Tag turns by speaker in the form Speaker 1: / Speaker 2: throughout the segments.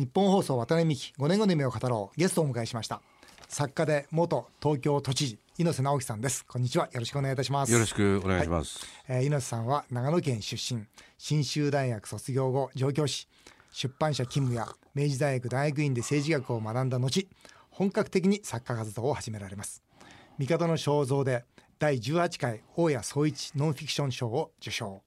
Speaker 1: 日本放送渡辺美希5年後の夢を語ろう。ゲストをお迎えしました。作家で元東京都知事猪瀬直樹さんです。こんにちは。よろしくお願いいたします。
Speaker 2: よろしくお願いします、
Speaker 1: はい、えー、猪瀬さんは長野県出身。信州大学卒業後上京し出版社勤務や明治大学大学院で政治学を学んだ後本格的に作家活動を始められます。帝の肖像で第18回大谷総一ノンフィクション賞を受賞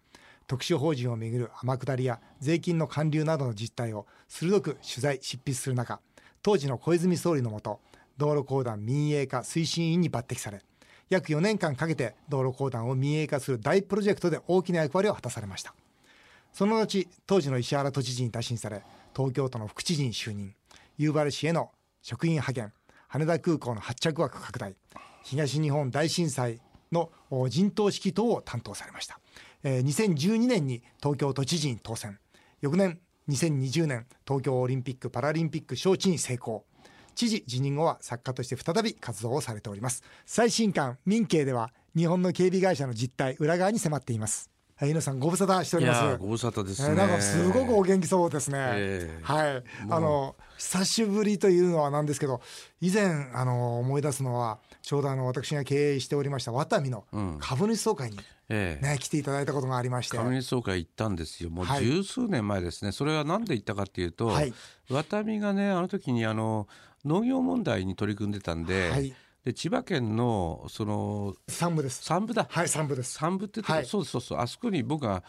Speaker 1: 特殊法人をめぐる天下りや税金の還流などの実態を鋭く取材執筆する中当時の小泉総理のもと道路公団民営化推進委員に抜擢され約4年間かけて道路公団を民営化する大プロジェクトで大きな役割を果たされました。その後当時の石原都知事に打診され東京都の副知事に就任。夕張市への職員派遣羽田空港の発着枠拡大東日本大震災の陣頭指揮等を担当されました。えー、2012年に東京都知事に当選。翌年2020年東京オリンピック・パラリンピック招致に成功。知事辞任後は作家として再び活動をされております。最新刊民警では日本の警備会社の実態裏側に迫っています。猪さんご無沙汰しております。
Speaker 2: ご無沙汰です、
Speaker 1: ね、なんかすごくお元気そうですね、えー、はい。あの久しぶりというのはなんですけど以前あの思い出すのはちょうどあの私が経営しておりましたワタミの株主総会に、ね、え。来ていただいたことがありまして。
Speaker 2: 株主総会行ったんですよ。もう十数年前ですね、はい、それは何で行ったかっていうと、はい、ワタミがねあの時にあの農業問題に取り組んでたんで、はいで千葉県のその
Speaker 1: 三部です。
Speaker 2: 三部だ。
Speaker 1: はい三部です。
Speaker 2: 三部ってとこ、はい、そうそうそう。あそこに僕が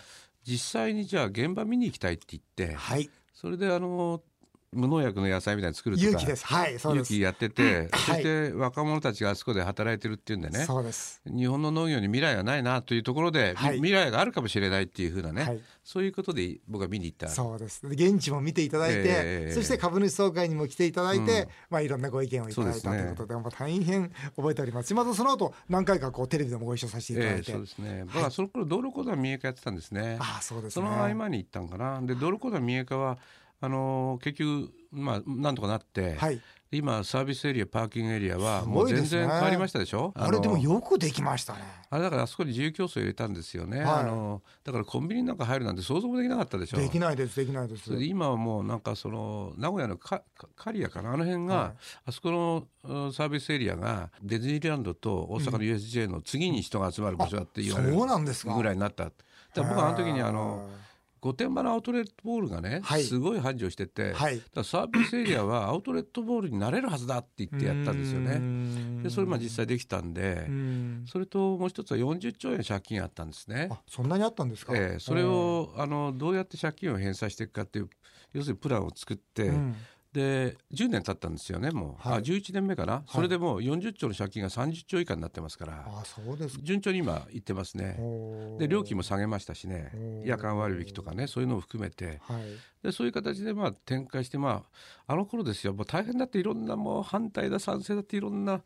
Speaker 2: 実際にじゃあ現場見に行きたいって言って、はい、それであの無農薬の野菜みたいに作るとか
Speaker 1: 勇気です。はいそう
Speaker 2: です。勇気やってて、そして若者たちがあそこで働いてるっていうんでね
Speaker 1: そうです。
Speaker 2: 日本の農業に未来はないなというところで、はい、未来があるかもしれないっていうふうなね、はい、そういうことで僕は見に行った。
Speaker 1: そうです。現地も見ていただいて、えー、そして株主総会にも来ていただいて、うん、まあいろんなご意見をいただいたということで、ね、大変覚えております。またその後何回かこうテレビでもご一緒させていただいて、
Speaker 2: えー、そうですね。僕はその頃道路公団民営化やってたんですね。
Speaker 1: あそうです、
Speaker 2: ね、その合間に行ったんかな。で道路公団民営化はあの結局まあなんとかなって、はい、今サービスエリアパーキングエリアはもう全然変わりましたでしょ、
Speaker 1: ね、あれでもよくできましたね。
Speaker 2: あれだからあそこに自由競争入れたんですよね、はい、あのだからコンビニなんか入るなんて想像もできなかったでしょ？
Speaker 1: できないですできないです。
Speaker 2: 今はもうなんかその名古屋のカカリアかな？あの辺が、はい、あそこのサービスエリアがディズニーランドと大阪の USJ の次に人が集まる場所だって言われるぐらいになった。僕はあの時にあの御殿場のアウトレットボールがね、はい、すごい繁盛してて、はい、だサービスエリアはアウトレットボールになれるはずだって言ってやったんですよね。でそれまあ実際できたんでそれともう一つは40兆円借金あったんですね。
Speaker 1: そんなにあったんですか、
Speaker 2: えー、それをあのどうやって借金を返済していくかっていう要するにプランを作って、で10年経ったんですよねもう、はい、あ11年目かな、はい、それでもう40兆の借金が30兆以下になってますから
Speaker 1: あそうです
Speaker 2: 順調に今いってますね。で料金も下げましたしね。夜間割引とかねそういうのを含めて、はい、でそういう形でまあ展開してまああの頃ですよ。もう大変だっていろんなもう反対だ賛成だっていろんな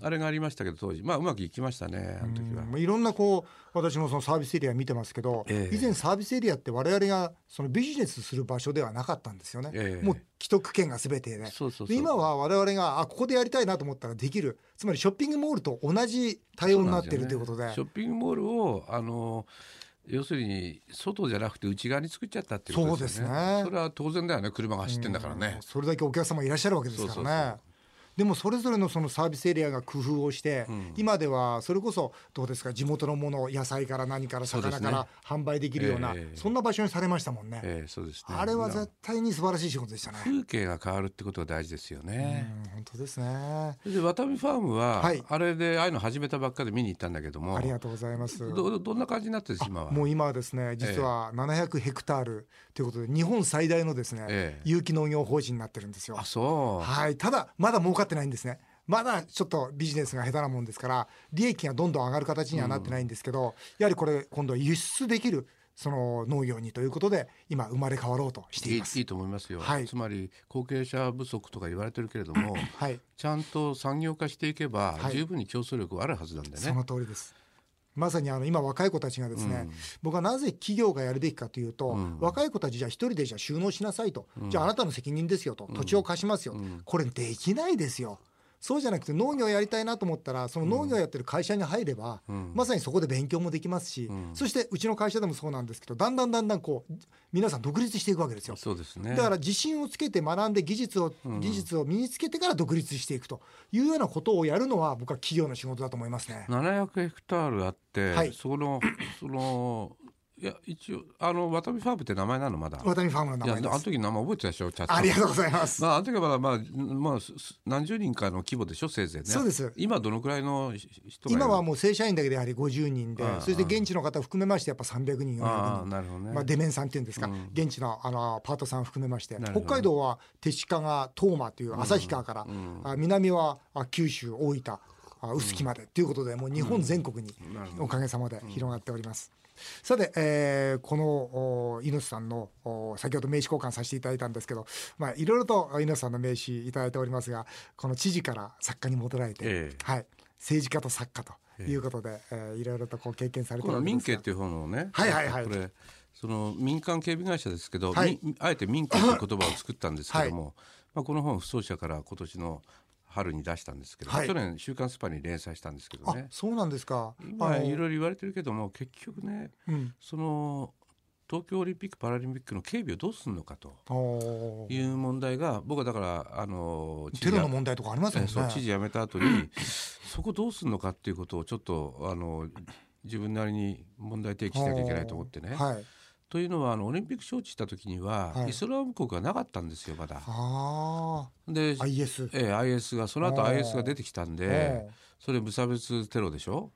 Speaker 2: あれがありましたけど当時。まあうまくいきましたねあの時は。
Speaker 1: いろんなこう私もそのサービスエリア見てますけど、えー、以前サービスエリアって我々がそのビジネスする場所ではなかったんですよね。えー、もう既得権が全てで今は我々があここでやりたいなと思ったらできるつまりショッピングモールと同じ対応になってるということで、
Speaker 2: ね、ショッピングモールをあの要するに外じゃなくて内側に作っちゃったっていうことですね。そうですね。それは当然だよね。車が走ってんだからね。
Speaker 1: それだけお客様いらっしゃるわけですからね。そうそうそうでもそれぞれのそのサービスエリアが工夫をして、うん、今ではそれこそどうですか地元のもの野菜から何から魚から販売できるようなそんな場所にされましたもんね,、
Speaker 2: えー、そうです
Speaker 1: ね。あれは絶対に素晴らしい仕事でしたね。
Speaker 2: 風景が変わるってことが大事ですよね。
Speaker 1: 本当ですね。
Speaker 2: でワタミファームは、はい、あれでああいうの始めたばっかり見に行ったんだけども
Speaker 1: ありがとうございます。
Speaker 2: どどんな感じになって今は？
Speaker 1: もう今はですね実は700ヘクタールということで日本最大のですね、えー、有機農業法人になってるんですよ。
Speaker 2: あそう。
Speaker 1: はい。ただまだ儲かってないんですね。まだちょっとビジネスが下手なもんですから利益がどんどん上がる形にはなってないんですけど、やはりこれ今度は輸出できるその農業にということで今生まれ変わろうとしています。
Speaker 2: いいと思いますよ、はい、つまり後継者不足とか言われてるけれども、はい、ちゃんと産業化していけば、十分に競争力はあるはずなんでね。
Speaker 1: その通りですまさにあの今若い子たちがですね、うん、僕はなぜ企業がやるべきかというと、うん、若い子たちじゃあ一人でじゃ収納しなさいと、うん、じゃああなたの責任ですよと、土地を貸しますよ、これできないですよそうじゃなくて農業やりたいなと思ったらその農業やってる会社に入れば、うん、まさにそこで勉強もできますし、うん、そしてうちの会社でもそうなんですけどだんだんだんだんこう皆さん独立していくわけですよ。
Speaker 2: そうですね、
Speaker 1: だから自信をつけて学んで技術を、技術を身につけてから独立していくというようなことをやるのは僕は企業の仕事だと思いますね。
Speaker 2: 700ヘクタールあって、はい、そのそのいや一応あのワタミファームって名前なの？まだ。
Speaker 1: ワタミファームの名前
Speaker 2: です。あの時名前覚えてたでしょ？
Speaker 1: ありがとうございます。
Speaker 2: まああの時はまだまあまあ何十人かの規模でしょ？せいぜいね。
Speaker 1: そうです。
Speaker 2: 今どのくらいの人
Speaker 1: 今はもう正社員だけでやはり50人で。そして現地の方含めましてやっぱ300人400人。
Speaker 2: なるほどね。
Speaker 1: まあデメンさんっていうんですか、うん、現地のあのパートさん含めまして。北海道は手鹿が東馬という旭川から、うん。うん、南は九州大分臼杵までということでもう日本全国におかげさまで広がっております。さて、えー、この猪瀬さんの先ほど名刺交換させていただいたんですけど、まあ、いろいろと猪瀬さんの名刺いただいておりますがこの知事から作家に戻られて、えー、はい、政治家と作家ということで、えー、いろいろとこう経験されて
Speaker 2: るんですが。民警っていう方のね、はいはいはい、これその民間警備会社ですけど、はい、あえて民警という言葉を作ったんですけども、はい、まあ、この本不走者から今年の春に出したんですけど、はい、去年「週刊スパ」に連載したんですけどね。
Speaker 1: そうなんですか。
Speaker 2: 今いろいろ言われてるけども結局ね、うん、その東京オリンピック・パラリンピックの警備をどうするのかという問題が僕はだからあの
Speaker 1: テロの問題とかありますよね。
Speaker 2: そう知事辞めた後に そこどうするのかっていうことをちょっとあの自分なりに問題提起しなきゃいけないと思ってね。はいというのはあのオリンピック招致した時には、はい、イスラム国がなかったんですよまだ。
Speaker 1: で IS,
Speaker 2: ええ、IS がその後 IS が出てきたんでそれ無差別テロでしょ、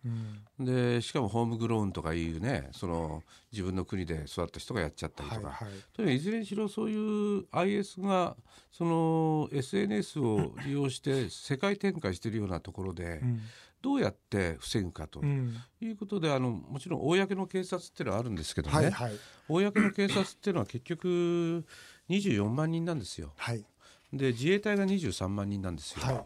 Speaker 2: うん、でしかもホームグローンとかいうねその自分の国で育った人がやっちゃったりとか、はいはい、とにかくいずれにしろそういう IS がその SNS を利用して世界展開しているようなところで。うんどうやって防ぐかと。いうことで、うん、あのもちろん公の警察っていうのはあるんですけどね、はいはい、公の警察っていうのは結局24万人なんですよ。はい、で自衛隊が23万人なんですよ。はい。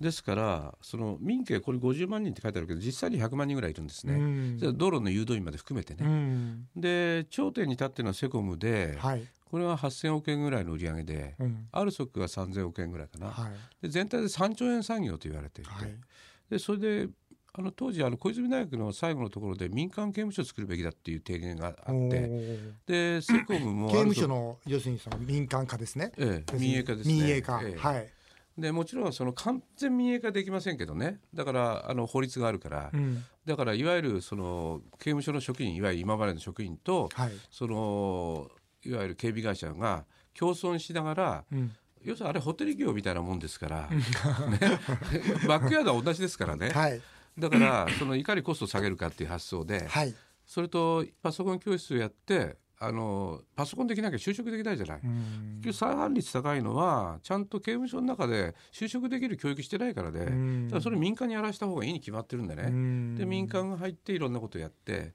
Speaker 2: ですからその民警これ50万人って書いてあるけど実際に100万人ぐらいいるんですね、うん、道路の誘導員まで含めてね、うん、で頂点に立ってるのはセコムで、はい、これは8000億円ぐらいの売り上げで、うん、アルソックが3000億円ぐらいかな、はい、で全体で3兆円産業と言われていて、はい、でそれであの当時あの小泉大学の最後のところで民間刑務所を作るべきだっていう提言があってでセコムも
Speaker 1: 刑務所の要するにその民間化ですね、
Speaker 2: ええ、民営化ですね。
Speaker 1: 民営化、ええ、はい。
Speaker 2: でもちろんその完全民営化できませんけどね。だからあの法律があるから、うん、だからいわゆるその刑務所の職員いわゆる今までの職員と、はい、そのいわゆる警備会社が共存しながら、うん要するにあれホテル業みたいなもんですから、ね、バックヤードは同じですからね、はい、だからそのいかにコストを下げるかっていう発想で、はい、それとパソコン教室をやってあのパソコンできなきゃ就職できないじゃない。結局再犯率高いのはちゃんと刑務所の中で就職できる教育してないからで、だからそれ民間にやらした方がいいに決まってるんでね。で民間が入っていろんなことやって、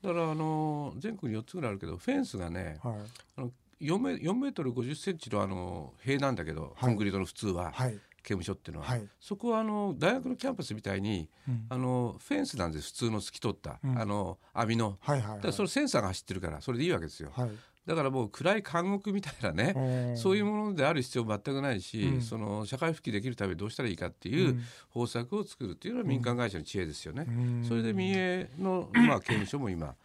Speaker 2: だからあの全国に4つぐらいあるけどフェンスがね、はい、あの4メ ,4 メートル50センチのあの塀なんだけど、コンクリートの普通は、はい、刑務所っていうのは、はい、そこはあの大学のキャンパスみたいに、うん、あのフェンスなんです普通の透き通った、うん、あの網の、はいはいはい、だからそのセンサーが走ってるからそれでいいわけですよ。はい。だからもう暗い監獄みたいなね そういうものである必要全くないし、うん、その社会復帰できるためにどうしたらいいかっていう方策を作るっていうのは民間会社の知恵ですよね。うん、それで民営の、まあ、刑務所も今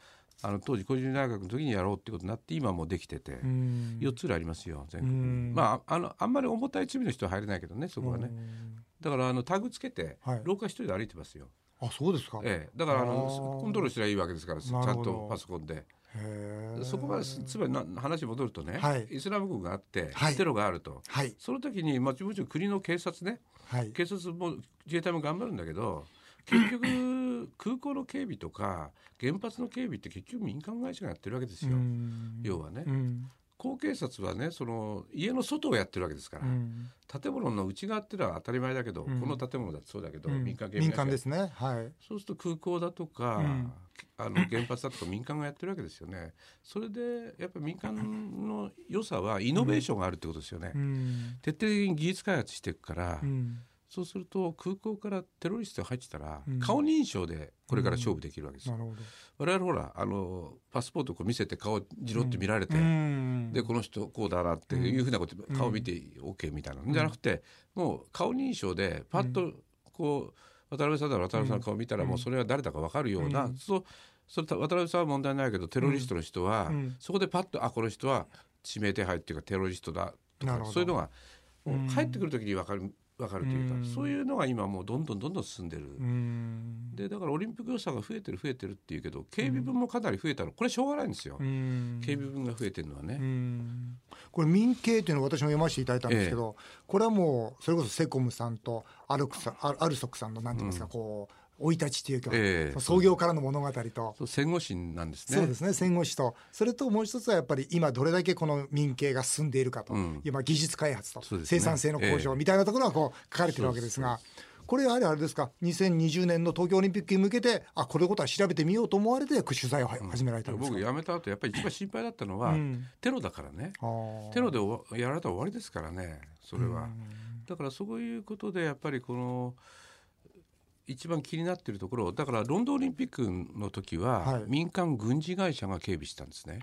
Speaker 2: あの当時小泉大学の時にやろうってことになって今もできてて4つぐらいありますよ全国まああのあんまり重たい罪の人は入れないけどねそこはね。だからあのタグつけて廊下一人で歩いてますよ、
Speaker 1: あそうですか、
Speaker 2: ええ、だからあのコントロールすればいいわけですからちゃんとパソコンで。そこまでつまりな話戻るとね、はい、イスラム国があって、はい、テロがあると、はい、その時に、まあ、もちろん国の警察ね、警察も自衛隊も頑張るんだけど結局 空港の警備とか原発の警備って結局民間会社がやってるわけですよ。要はね。公警察はねその家の外をやってるわけですから、うん、建物の内側っていうのは当たり前だけど、うん、この建物だってそうだけど、うん、民間
Speaker 1: 民間ですね、はい、
Speaker 2: そうすると空港だとか、あの原発だとか民間がやってるわけですよね。それでやっぱり民間の良さはイノベーションがあるってことですよね、徹底的に技術開発していくから、そうすると空港からテロリストが入ってたら、顔認証でこれから勝負できるわけですよ。うん、我々ほらあのパスポートを見せて顔じろって見られて、うん、でこの人こうだなっていうふうなこと、顔見て OK みたいな、じゃなくてもう顔認証でパッとこう渡辺さんだら渡辺さんの顔見たらもうそれは誰だか分かるような、そうそれ渡辺さんは問題ないけどテロリストの人は、そこでパッとあこの人は指名手配っていうかテロリストだとかそういうのが帰ってくる時に分かる分かるというか、うそういうのが今もうどんどんどんどん進んでる、でだからオリンピック予算が増えてる増えてるっていうけど警備分もかなり増えたのこれしょうがないんですよ、警備分が増えてるのはね、
Speaker 1: これ民警っていうのを私も読ませていただいたんですけど、ええ、これはもうそれこそセコムさんとアルクさアルソクさんのなんていうんですか、うん、こう生い立ちというか、えー、創業からの物語と。
Speaker 2: 戦後史なんですね。
Speaker 1: そうですね戦後史と。それともう一つはやっぱり今どれだけこの民系が進んでいるかと、うん、今技術開発と、ね、生産性の向上みたいなところがこう書かれてるわけですが。これやはりあれですか？2020年の東京オリンピックに向けてあこれことは調べてみようと思われて取材を始められたんです
Speaker 2: か、僕辞めた後やっぱり一番心配だったのは、うん、テロだからね。テロでやられたら終わりですからねそれは、だからそういうことでやっぱりこの一番気になっているところだからロンドンオリンピックの時は、はい、民間軍事会社が警備したんですね。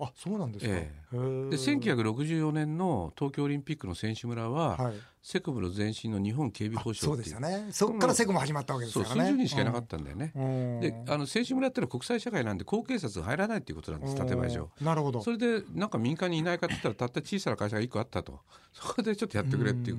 Speaker 1: あそうなんですか、え
Speaker 2: え、で1964年の東京オリンピックの選手村は、はい、セコムの前身の日本警備保障
Speaker 1: そうですよね。そこからセコム始まったわけですからね
Speaker 2: 数十人しかいなかったんだよね。であの選手村ってのは国際社会なんで公警察が入らないっていうことなんです建前上。
Speaker 1: なるほど。
Speaker 2: それでなんか民間にいないかって言ったらたった小さな会社が1個あったと。そこでちょっとやってくれっていう。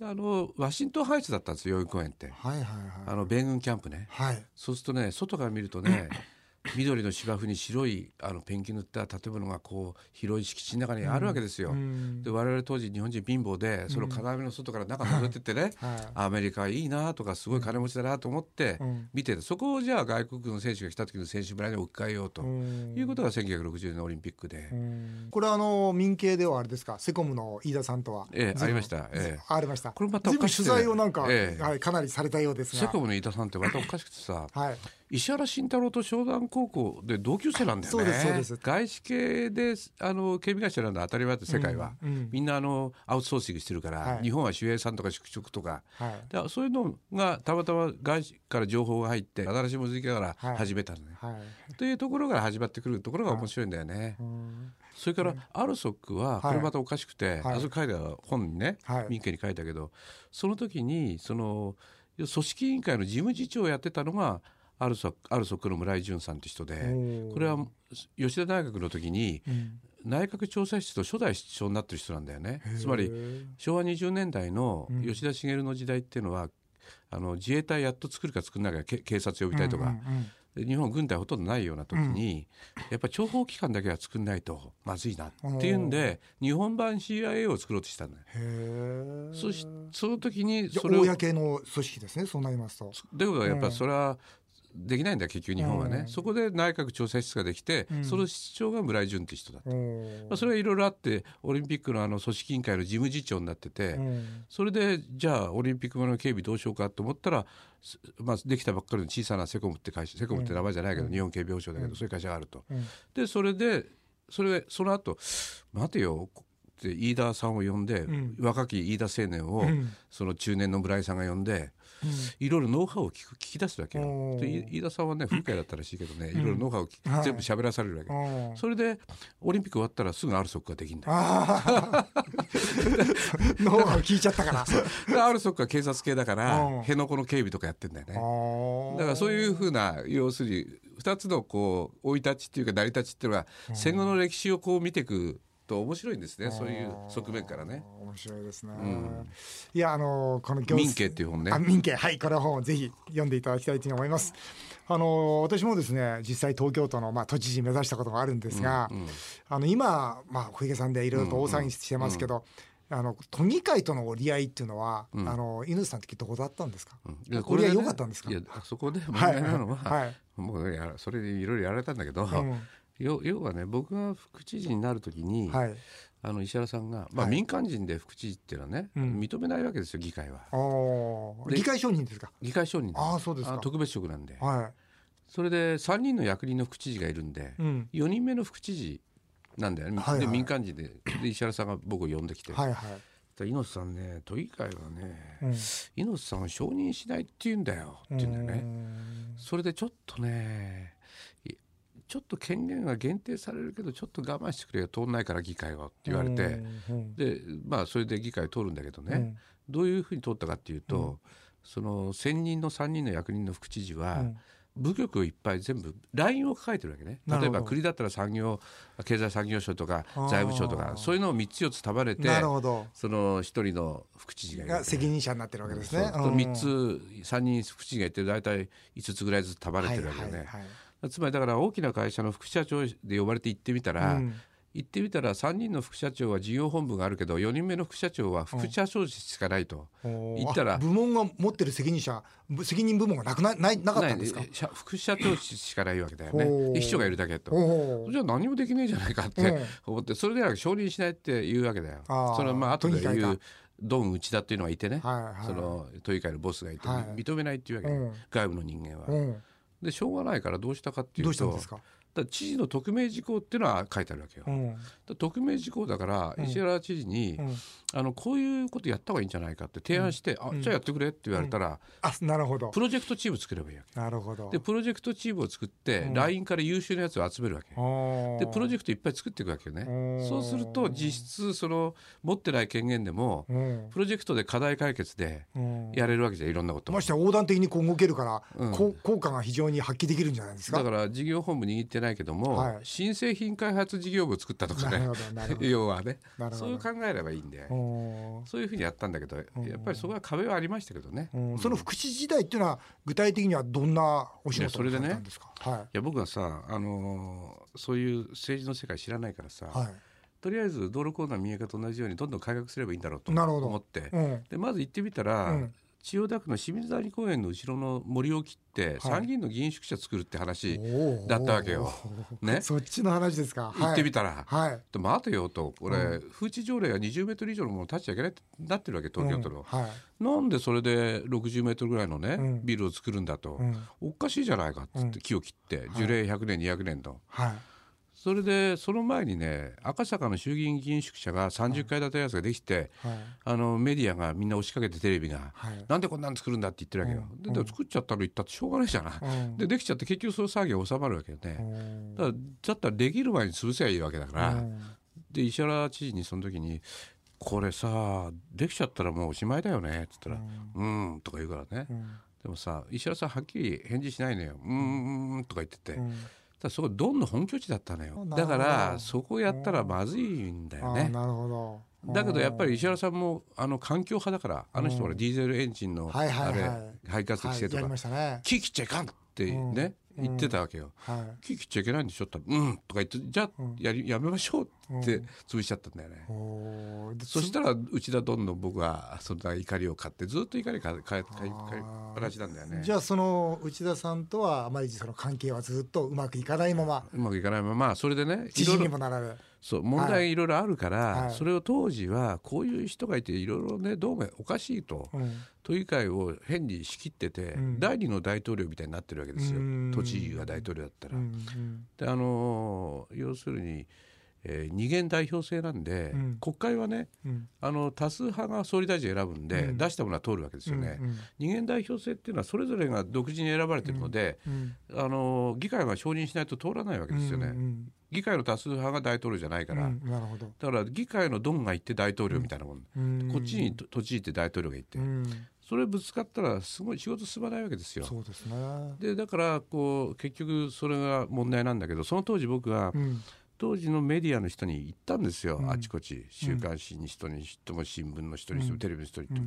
Speaker 2: あのワシントンハイツだったんですよ代々木公園って、はいはいはい、あの米軍キャンプね、はい、そうするとね外から見るとね 緑の芝生に白いあのペンキ塗った建物がこう広い敷地の中にあるわけですよ。うん、で我々当時日本人貧乏でその金網の外から中覗いてってね、はい、アメリカいいなとかすごい金持ちだなと思って見ててそこをじゃあ外国の選手が来た時の選手村に置き換えようと。いうことが1960年のオリンピックで。
Speaker 1: これはあの民系ではあれですか？セコムの飯田さんとは、
Speaker 2: ええ、ありました、え
Speaker 1: え、ありました。これまた取材をなんか、ええ。はい、かなりされたようですが。
Speaker 2: セコムの飯田さんってまたおかしくてさ、はい。石原慎太郎と湘南高校で同級生なんだよね。そうですそうです。外資系であの警備会社なんだ。当たり前だ世界は、うんうん、みんなあのアウトソーシングしてるから、はい、日本は守衛さんとか宿直とか、はい、そういうのがたまたま外資から情報が入って新しいもの好きから始めたのね、はい、というところから始まってくるところが面白いんだよね。それからアルソックはこれまたおかしくて、あそこ書いた本にね、民家に書いたけどその時にその組織委員会の事務次長をやってたのがアルソアルソックの村井淳さんって人でこれは吉田大学の時に、内閣調査室と初代室長になってる人なんだよね。つまり昭和20年代の吉田茂の時代っていうのは、あの自衛隊やっと作るか作らないか警察呼びたいとか、うんうんうん、日本軍隊ほとんどないような時に、うん、やっぱ諜報機関だけは作んないとまずいなっていうんで日本版 CIA を作ろうとしたんだよ。そしその時に
Speaker 1: それを公の組織ですねそうなりますと。
Speaker 2: だけどやっぱそれはできないんだ結局日本はね、そこで内閣調査室ができて、その室長が村井淳って人だった、まあ、それはいろいろあってオリンピックのあの組織委員会の事務次長になってて、それでじゃあオリンピックの警備どうしようかと思ったら、まあ、できたばっかりの小さなセコムって会社セコムって名前じゃないけど、日本警備保障だけど、そういう会社があると。でそれでそれその後待てよって飯田さんを呼んで、若き飯田青年を、その中年の村井さんが呼んで。いろいろノウハウを聞く聞き出すわけよ。で飯田さんはね不快だったらしいけどねいろいろノウハウを全部喋らされるわけ、はい、それでオリンピック終わったらすぐアルソックができるんだよ。
Speaker 1: ノウハウ聞いちゃったから。
Speaker 2: アルソックは警察系だから辺野古の警備とかやってんだよね。だからそういうふうな要するに2つのこう生い立ちっていうか成り立ちっていうのは戦後の歴史をこう見ていくと面白いんですね。そういう側面からね。
Speaker 1: 面白いですね、うん、いやあのこの
Speaker 2: 民家っていう本ね。
Speaker 1: 民家。はいこれ本をぜひ読んでいただきたいと思います。あの私もですね実際東京都の、まあ、都知事目指したことがあるんですが、うんうん、あの今、まあ、小池さんでいろいろと大騒ぎしてますけど、うん。うんあの都議会との折り合いっていうのは、うん、あの犬さんってどこだったんですか？うん、折り合い良かったんですか？いや
Speaker 2: そこで問題なのは、はい、もう、ね、それでいろいろやられたんだけど、うん、要要はね僕が副知事になるときに、はい、あの石原さんが、まあ、民間人で副知事っていうのはね、はい、認めないわけですよ議会は。
Speaker 1: 議会承認ですか？
Speaker 2: 議会承認
Speaker 1: あそうです
Speaker 2: 特別職なんで、はい、それで3人の役人の副知事がいるんで、うん、4人目の副知事なんだよね、はいはい、で民間人でで石原さんが僕を呼んできて。はいはい。猪瀬さんね都議会がね、うん、猪瀬さんを承認しないって言うんだよって言うんだよね。それでちょっとねちょっと権限が限定されるけどちょっと我慢してくれよ。通んないから議会はって言われて、でまあそれで議会を通るんだけどね、どういうふうに通ったかっていうと、その選人の3人の役人の副知事は、部局をいっぱい全部 LINE を書いてるわけね。例えば国だったら産業経済産業省とか財務省とかそういうのを3つ4つ束ねてその1人の副知事が
Speaker 1: 責任者になってるわけですね。
Speaker 2: そう。3つ3人副知事がいて大体5つぐらいずつ束ねてるわけよね。はいはいはい、つまりだから大きな会社の副社長で呼ばれて行ってみたら、うん。行ってみたら3人の副社長は事業本部があるけど4人目の副社長は副社長しかないと。言ったら
Speaker 1: 部門が持ってる責任者責任部門がなくなないなかったんですか？
Speaker 2: 副社長しかないわけだよね。秘書がいるだけと。じゃあ何もできねえじゃないかって思ってそれでは承認しないって言うわけだよ。それはまあ後で言うドン内田っていうのがいてね、はいはい、その都議会のボスがいて、はい、認めないっていうわけ、外部の人間は。でしょうがないからどうしたかっていうとですか？だ知事の匿名事項っていうのは書いてあるわけよ。うん、匿名事項だから石原知事に、うん、あのこういうことやった方がいいんじゃないかって提案して、うん、あじゃあやってくれって言われたら、
Speaker 1: あなるほど。
Speaker 2: プロジェクトチーム作ればいいわけ。
Speaker 1: なるほど。
Speaker 2: でプロジェクトチームを作って、LINE から優秀なやつを集めるわけ。でプロジェクトいっぱい作っていくわけよね。そうすると実質その持ってない権限でも、プロジェクトで課題解決でやれるわけじゃいろんなこと。
Speaker 1: まして横断的にこう動けるから、効果が非常に発揮できるんじゃないですか？
Speaker 2: だから事業本部握ってないけども、はい、新製品開発事業部を作ったとかね要はねそういう考えればいいんでそういうふうにやったんだけどやっぱりそこは壁はありましたけどね、
Speaker 1: その福祉時代っていうのは具体的にはどんなお仕事をされたんですか？
Speaker 2: いや、や僕はさ、あのー、そういう政治の世界知らないからさ、はい。とりあえず道路コーナー見え方と同じようにどんどん改革すればいいんだろうと思って、うん、でまず行ってみたら、うん、千代田区の清水谷公園の後ろの森を切って参議院の議員宿舎作るって話だったわけよ。
Speaker 1: ね、そっちの話ですか。
Speaker 2: 行ってみたら、はい、で待てよと。これ、うん、風致条例は20メートル以上のもの立っちゃいけないってなってるわけ東京都の、なんでそれで60メートルぐらいのね、うん、ビルを作るんだと、おかしいじゃないかっつって木を切って樹齢100年200年と。はいそれでその前にね赤坂の衆議院議員宿舎が30階建てやつができて、はい、あのメディアがみんな押しかけてテレビが、はい、なんでこんなん作るんだって言ってるわけよ、うん、で作っちゃったら言ったってしょうがないじゃない、うん、でできちゃって結局その騒ぎが収まるわけよね、うん、だだったらできる前に潰せばいいわけだから、で石原知事にその時にこれさできちゃったらもうおしまいだよねっつったら「うん」とか言うからね、でもさ石原さんはっきり返事しないのよ「うん」とか言ってて。だそこドンの本拠地だったのよ。だからそこやったらまずいんだよね。
Speaker 1: なるほど。
Speaker 2: だけどやっぱり石原さんもあの環境派だからあの人はディーゼルエンジンのあれ排ガス規制とか。木切っちゃいかんってね言ってたわけよ。木切っちゃいけないんでしょ？ってうんとか言ってじゃあやりやめましょうって潰しちゃったんだよね。そしたら内田どんどん僕はそんな怒りを買ってずっと怒りかかかか話なんだよね。
Speaker 1: じゃあその内田さんとはあまりその関係はずっとうまくいかないまま。
Speaker 2: うまくいかないままそれでね。
Speaker 1: 知事にもなられ
Speaker 2: そう問題いろいろあるから、はい、それを当時はこういう人がいていろいろねどうもおかしいと、うん、都議会を変に仕切ってて、うん、第二の大統領みたいになってるわけですよ、都知事が大統領だったら。であの要するにえー、二元代表制なんで、うん、国会はね、うん、あの多数派が総理大臣選ぶんで、うん、出したものは通るわけですよね、うんうん、二元代表制っていうのはそれぞれが独自に選ばれてるので、あの議会が承認しないと通らないわけですよね。議会の多数派が大統領じゃないから、なるほど。だから議会のドンが行って大統領みたいなもん、こっちに都知事って大統領が行って、それぶつかったらすごい仕事進まないわけですよ。
Speaker 1: そうですね。
Speaker 2: でだからこう結局それが問題なんだけどその当時僕は、当時のメディアの人に言ったんですよ、うん、あちこち。週刊誌に人にしても新聞の人にしても、テレビの人にしても。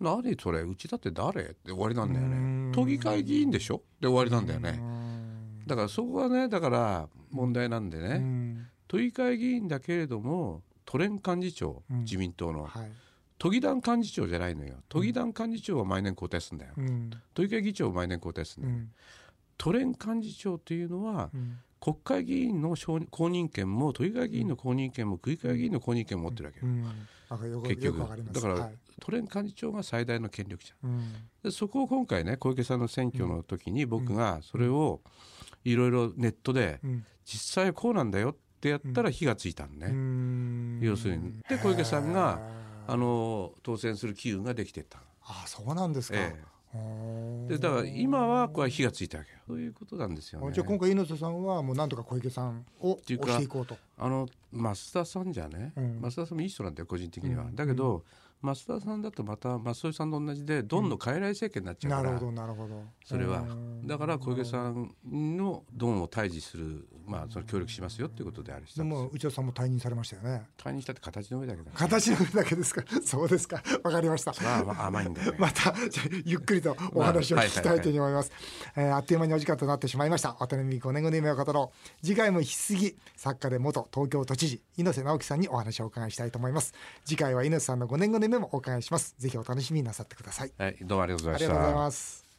Speaker 2: 何それ？うちだって誰？って終わりなんだよね。都議会議員でしょ？で終わりなんだよね。だからそこがねだから問題なんでね。都議会議員だけれども都連幹事長、自民党の、はい、都議団幹事長じゃないのよ。都議団幹事長は毎年交代するんだよ、都議会議長は毎年交代するんだよ、都連幹事長というのは、国会議員の公認権も都議会議員の公認権も区議会議員の公認権も持ってるわけよ、うん、結局。だから、はい、都連幹事長が最大の権力者、うん、でそこを今回ね小池さんの選挙の時に僕がそれをいろいろネットで実際こうなんだよってやったら火がついたのね、要するに。で小池さんがあの当選する機運ができてた。
Speaker 1: あそうなんですか、ええ
Speaker 2: でだから今はこれ火がついたわけよ。そういうことなんですよね。
Speaker 1: じゃあ今回猪瀬さんはもうなんとか小池さんを押していこうと。
Speaker 2: あの増田さんじゃね、うん、増田さんもいい人なんだよ個人的には、うん、だけど、増田さんだとまた松尾さんと同じでどんどん傀儡政権になっちゃうから、
Speaker 1: なるほどなるほど。
Speaker 2: それは。だから小池さんのドンを退治するまあその協力しますよっていうことである
Speaker 1: でも内田さんも退任されましたよね。
Speaker 2: 退任したって形の上だけだ、
Speaker 1: ね、形の上だけですか？そうですか。わかりました。
Speaker 2: まあ甘いんだよ、
Speaker 1: ね、またゆっくりとお話を聞きたいと思います、えあっという間にお時間となってしまいました。渡辺美5年後の夢を語ろう次回も引き継ぎ作家で元東京都知事猪瀬直樹さんにお話をお伺いしたいと思います。次回は猪瀬さんの5年後の夢もお伺いしますぜひお楽しみになさってください。
Speaker 2: はい、どうもありがとうございました。
Speaker 1: ありがとうございます。